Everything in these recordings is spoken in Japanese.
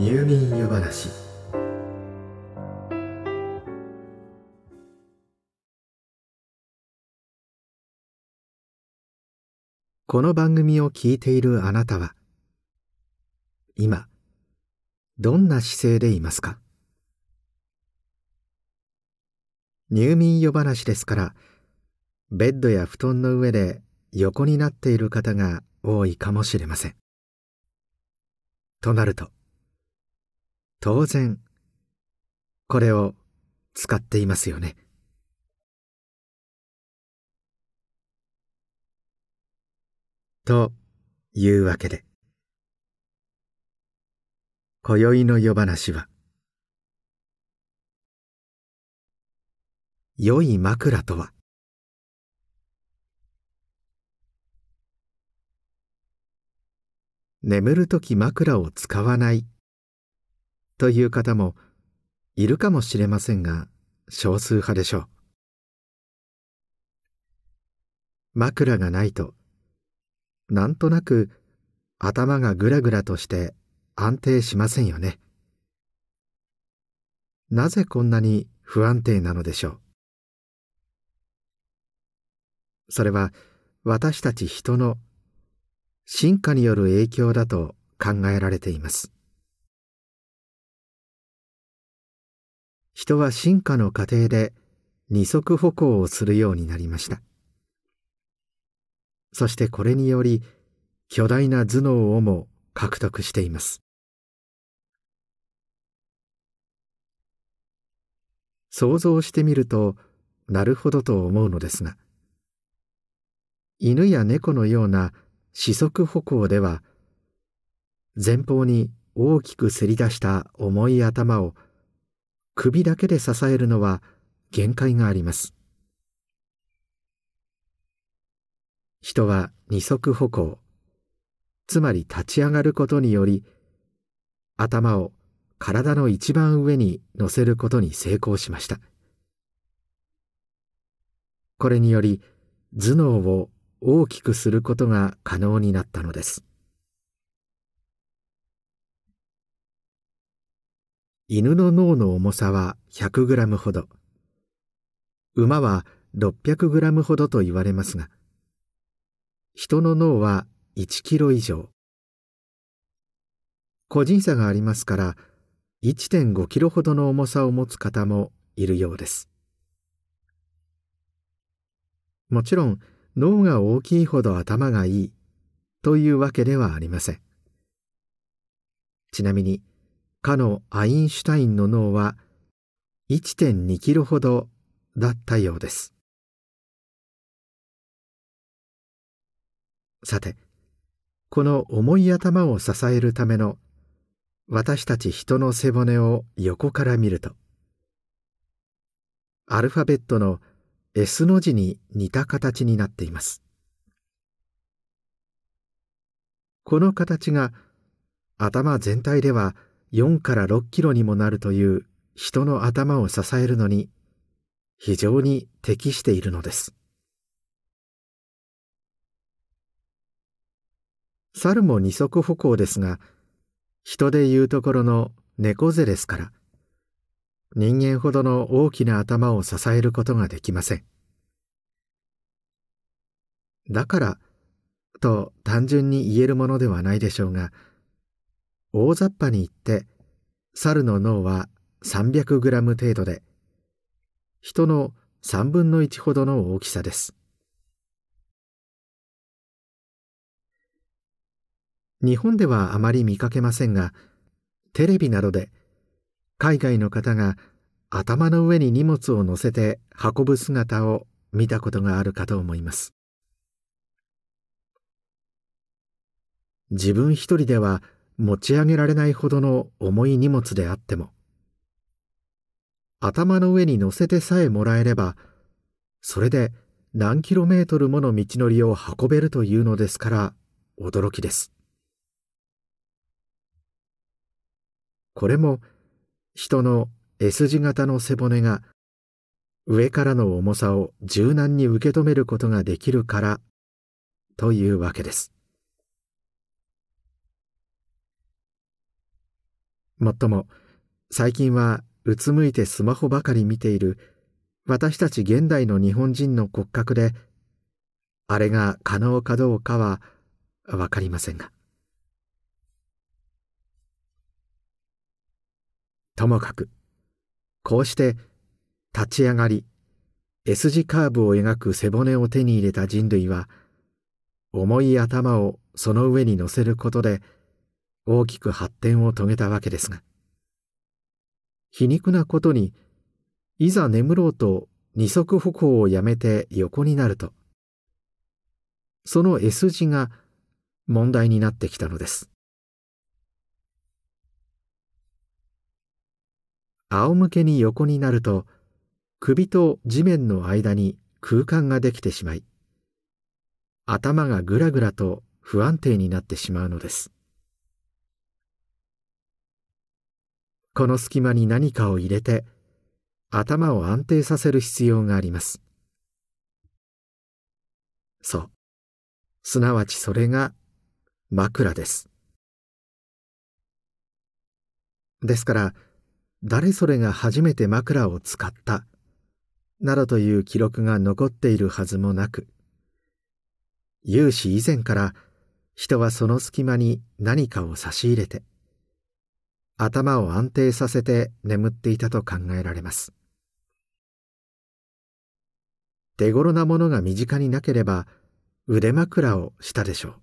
入眠湯話。この番組を聞いているあなたは今どんな姿勢でいますか？入眠夜話ですからベッドや布団の上で横になっている方が多いかもしれません。となると当然これを使っていますよね。というわけで今宵の夜話は良い枕とは？眠るとき枕を使わないという方もいるかもしれませんが少数派でしょう。枕がないとなんとなく頭がぐらぐらとして安定しませんよね。なぜこんなに不安定なのでしょう。それは私たち人の進化による影響だと考えられています。人は進化の過程で二足歩行をするようになりました。そしてこれにより巨大な頭脳をも獲得しています。想像してみるとなるほどと思うのですが犬や猫のような四足歩行では前方に大きくせり出した重い頭を首だけで支えるのは限界があります。人は二足歩行。つまり立ち上がることにより頭を体の一番上に乗せることに成功しました。これにより頭脳を大きくすることが可能になったのです。犬の脳の重さは 100g ほど。馬は 600g ほどと言われますが人の脳は1キロ以上。個人差がありますから1.5キロほどの重さを持つ方もいるようです。もちろん脳が大きいほど頭がいいというわけではありません。ちなみにかのアインシュタインの脳は1.2キロほどだったようです。さてこの重い頭を支えるための私たち人の背骨を横から見るとアルファベットの S の字に似た形になっています。この形が頭全体では4から6キロにもなるという人の頭を支えるのに非常に適しているのです猿も二足歩行ですが人でいうところの猫背ですから人間ほどの大きな頭を支えることができません。だからと単純に言えるものではないでしょうが大雑把に言って猿の脳は 300g 程度で人の3分の1ほどの大きさです。日本ではあまり見かけませんがテレビなどで海外の方が頭の上に荷物を乗せて運ぶ姿を見たことがあるかと思います。自分一人では持ち上げられないほどの重い荷物であっても頭の上に乗せてさえもらえればそれで何キロメートルもの道のりを運べるというのですから驚きです。これも人の S 字型の背骨が上からの重さを柔軟に受け止めることができるからというわけです。もっとも最近はうつむいてスマホばかり見ている私たち現代の日本人の骨格であれが可能かどうかは分かりませんが。ともかくこうして立ち上がり S 字カーブを描く背骨を手に入れた人類は重い頭をその上に乗せることで大きく発展を遂げたわけですが皮肉なことにいざ眠ろうと二足歩行をやめて横になるとその S 字が問題になってきたのです。仰向けに横になると首と地面の間に空間ができてしまい頭がぐらぐらと不安定になってしまうのです。この隙間に何かを入れて頭を安定させる必要があります。そう。すなわちそれが枕です。ですから誰それが初めて枕を使ったなどという記録が残っているはずもなく有史以前から人はその隙間に何かを差し入れて頭を安定させて眠っていたと考えられます。手頃なものが身近になければ腕枕をしたでしょう。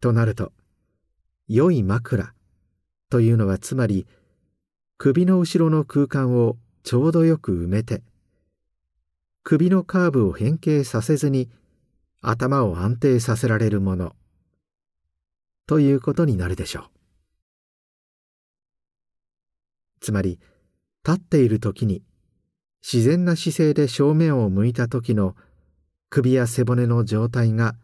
となると良い枕というのはつまり首の後ろの空間をちょうどよく埋めて首のカーブを変形させずに頭を安定させられるもの。ということになるでしょう。つまり立っている時に自然な姿勢で正面を向いた時の首や背骨の状態が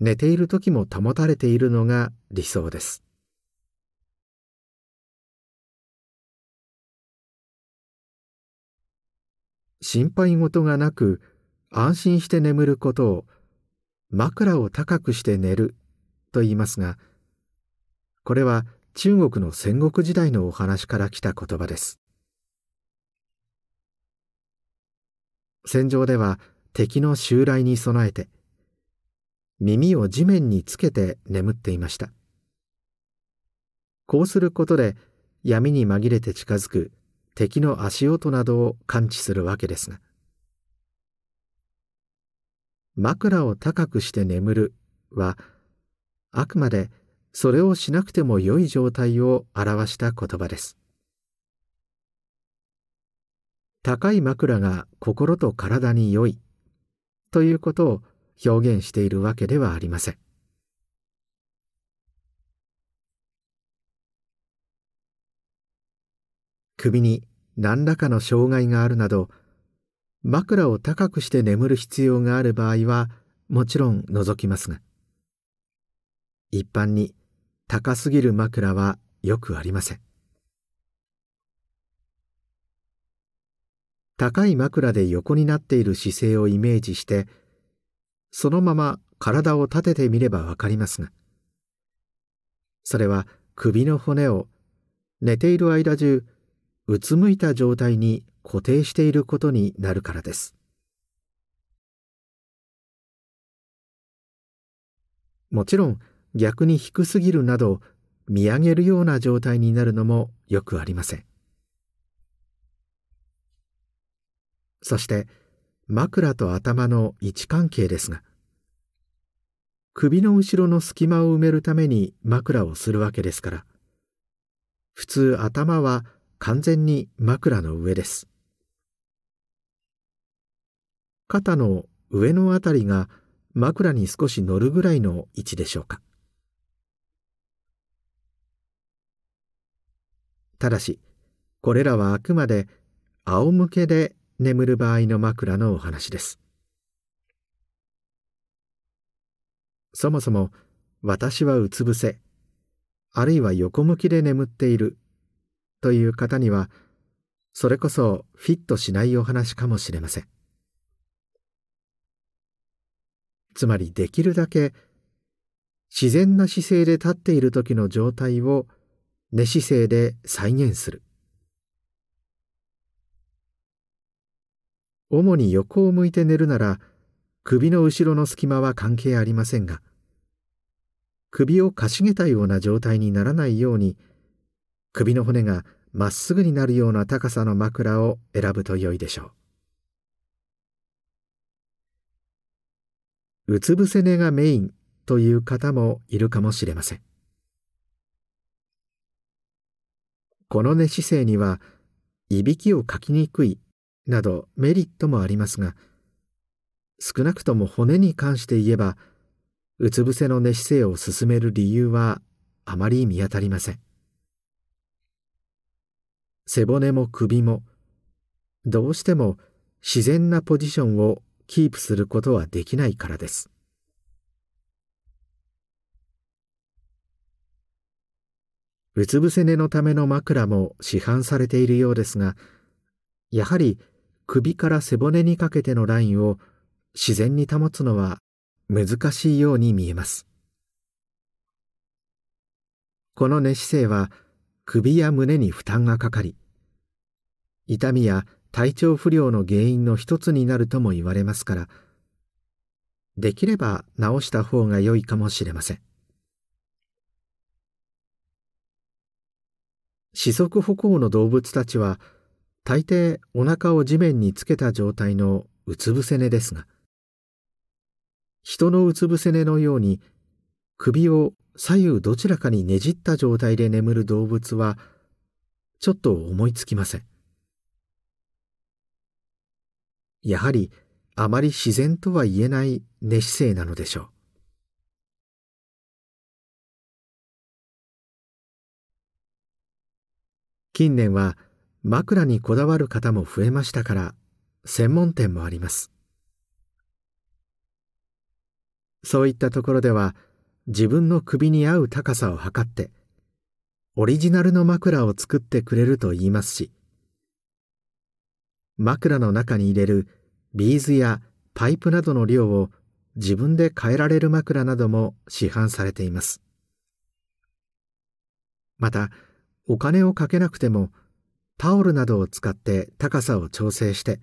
寝ている時も保たれているのが理想です。心配事がなく安心して眠ることを枕を高くして寝ると言いますがこれは中国の戦国時代のお話から来た言葉です。戦場では敵の襲来に備えて耳を地面につけて眠っていました。こうすることで闇に紛れて近づく敵の足音などを感知するわけですが枕を高くして眠るはあくまでそれをしなくても良い状態を表した言葉です。高い枕が心と体に良いということを表現しているわけではありません。首に何らかの障害があるなど枕を高くして眠る必要がある場合はもちろん除きますが。一般に高すぎる枕はよくありません。高い枕で横になっている姿勢をイメージしてそのまま体を立ててみればわかりますがそれは首の骨を寝ている間中うつむいた状態に固定していることになるからです。もちろん逆に低すぎるなど見上げるような状態になるのもよくありません。そして枕と頭の位置関係ですが首の後ろの隙間を埋めるために枕をするわけですから普通頭は完全に枕の上です。肩の上のあたりが枕に少し乗るぐらいの位置でしょうか。ただしこれらはあくまで仰向けで眠る場合の枕のお話です。そもそも私はうつ伏せあるいは横向きで眠っているという方にはそれこそフィットしないお話かもしれません。つまりできるだけ自然な姿勢で立っている時の状態を寝姿勢で再現する。主に横を向いて寝るなら首の後ろの隙間は関係ありませんが首をかしげたような状態にならないように首の骨がまっすぐになるような高さの枕を選ぶと良いでしょう。うつ伏せ寝がメインという方もいるかもしれません。この寝姿勢にはいびきをかきにくいなどメリットもありますが少なくとも骨に関して言えばうつ伏せの寝姿勢を進める理由はあまり見当たりません。背骨も首もどうしても自然なポジションをキープすることはできないからです。うつ伏せ寝のための枕も市販されているようですがやはり首から背骨にかけてのラインを自然に保つのは難しいように見えます。この寝姿勢は首や胸に負担がかかり痛みや体調不良の原因の一つになるとも言われますからできれば治した方が良いかもしれません。四足歩行の動物たちは大抵お腹を地面につけた状態のうつ伏せ寝ですが人のうつ伏せ寝のように首を左右どちらかにねじった状態で眠る動物はちょっと思いつきません。やはりあまり自然とは言えない寝姿勢なのでしょう。近年は枕にこだわる方も増えましたから専門店もあります。そういったところでは自分の首に合う高さを測ってオリジナルの枕を作ってくれると言いますし枕の中に入れるビーズやパイプなどの量を自分で変えられる枕なども市販されています。またお金をかけなくてもタオルなどを使って高さを調整して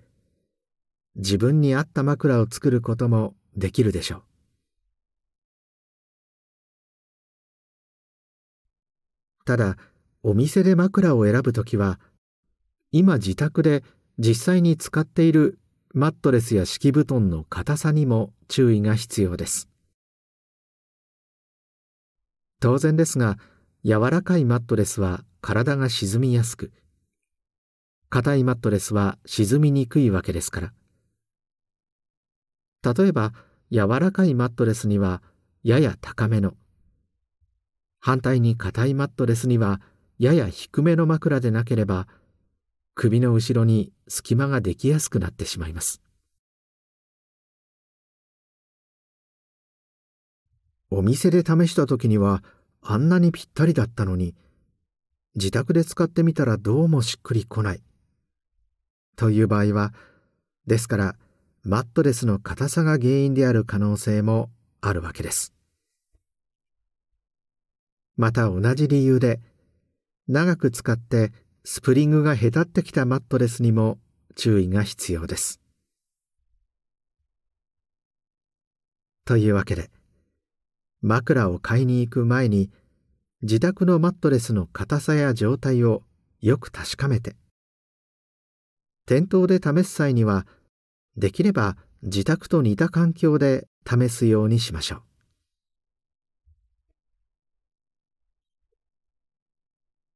自分に合った枕を作ることもできるでしょう。ただお店で枕を選ぶときは今自宅で実際に使っているマットレスや敷布団の硬さにも注意が必要です。当然ですが柔らかいマットレスは体が沈みやすく硬いマットレスは沈みにくいわけですから。例えば柔らかいマットレスにはやや高めの反対に硬いマットレスにはやや低めの枕でなければ首の後ろに隙間ができやすくなってしまいます。お店で試した時にはあんなにぴったりだったのに自宅で使ってみたらどうもしっくりこない。という場合はですからマットレスの硬さが原因である可能性もあるわけです。また同じ理由で長く使ってスプリングがへたってきたマットレスにも注意が必要です。というわけで枕を買いに行く前に自宅のマットレスの硬さや状態をよく確かめて店頭で試す際にはできれば自宅と似た環境で試すようにしましょう。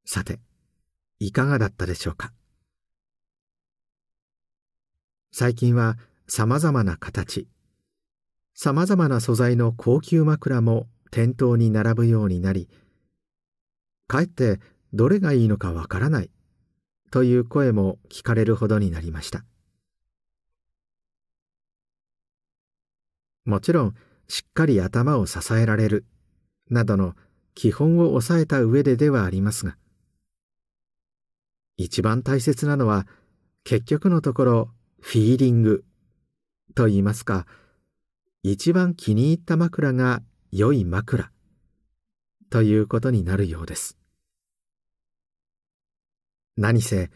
さていかがだったでしょうか？最近はさまざまな形さまざまな素材の高級枕も店頭に並ぶようになりかえってどれがいいのかわからないという声も聞かれるほどになりました。もちろんしっかり頭を支えられるなどの基本を抑えた上でではありますが一番大切なのは結局のところフィーリングと言いますか一番気に入った枕が良い枕。ということになるようです。何せ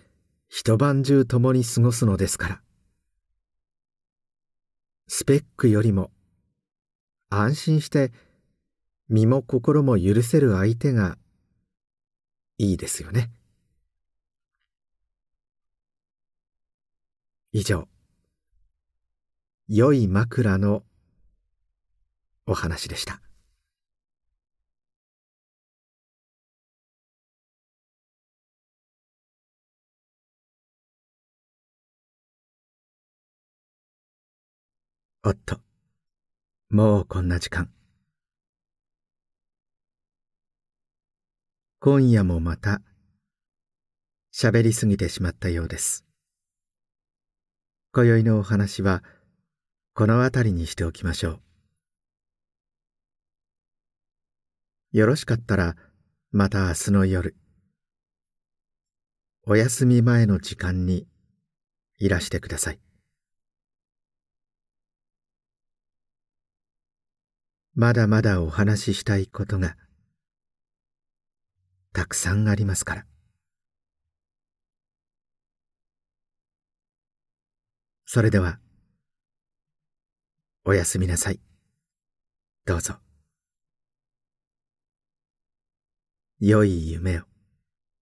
一晩中共に過ごすのですから。スペックよりも安心して身も心も許せる相手がいいですよね。以上。良い枕のお話でした。おっともうこんな時間。今夜もまた喋りすぎてしまったようです。今宵のお話はこの辺りにしておきましょう。よろしかったらまた明日の夜お休み前の時間にいらしてください。まだまだお話ししたいことがたくさんありますから。それではおやすみなさい。どうぞ。良い夢を。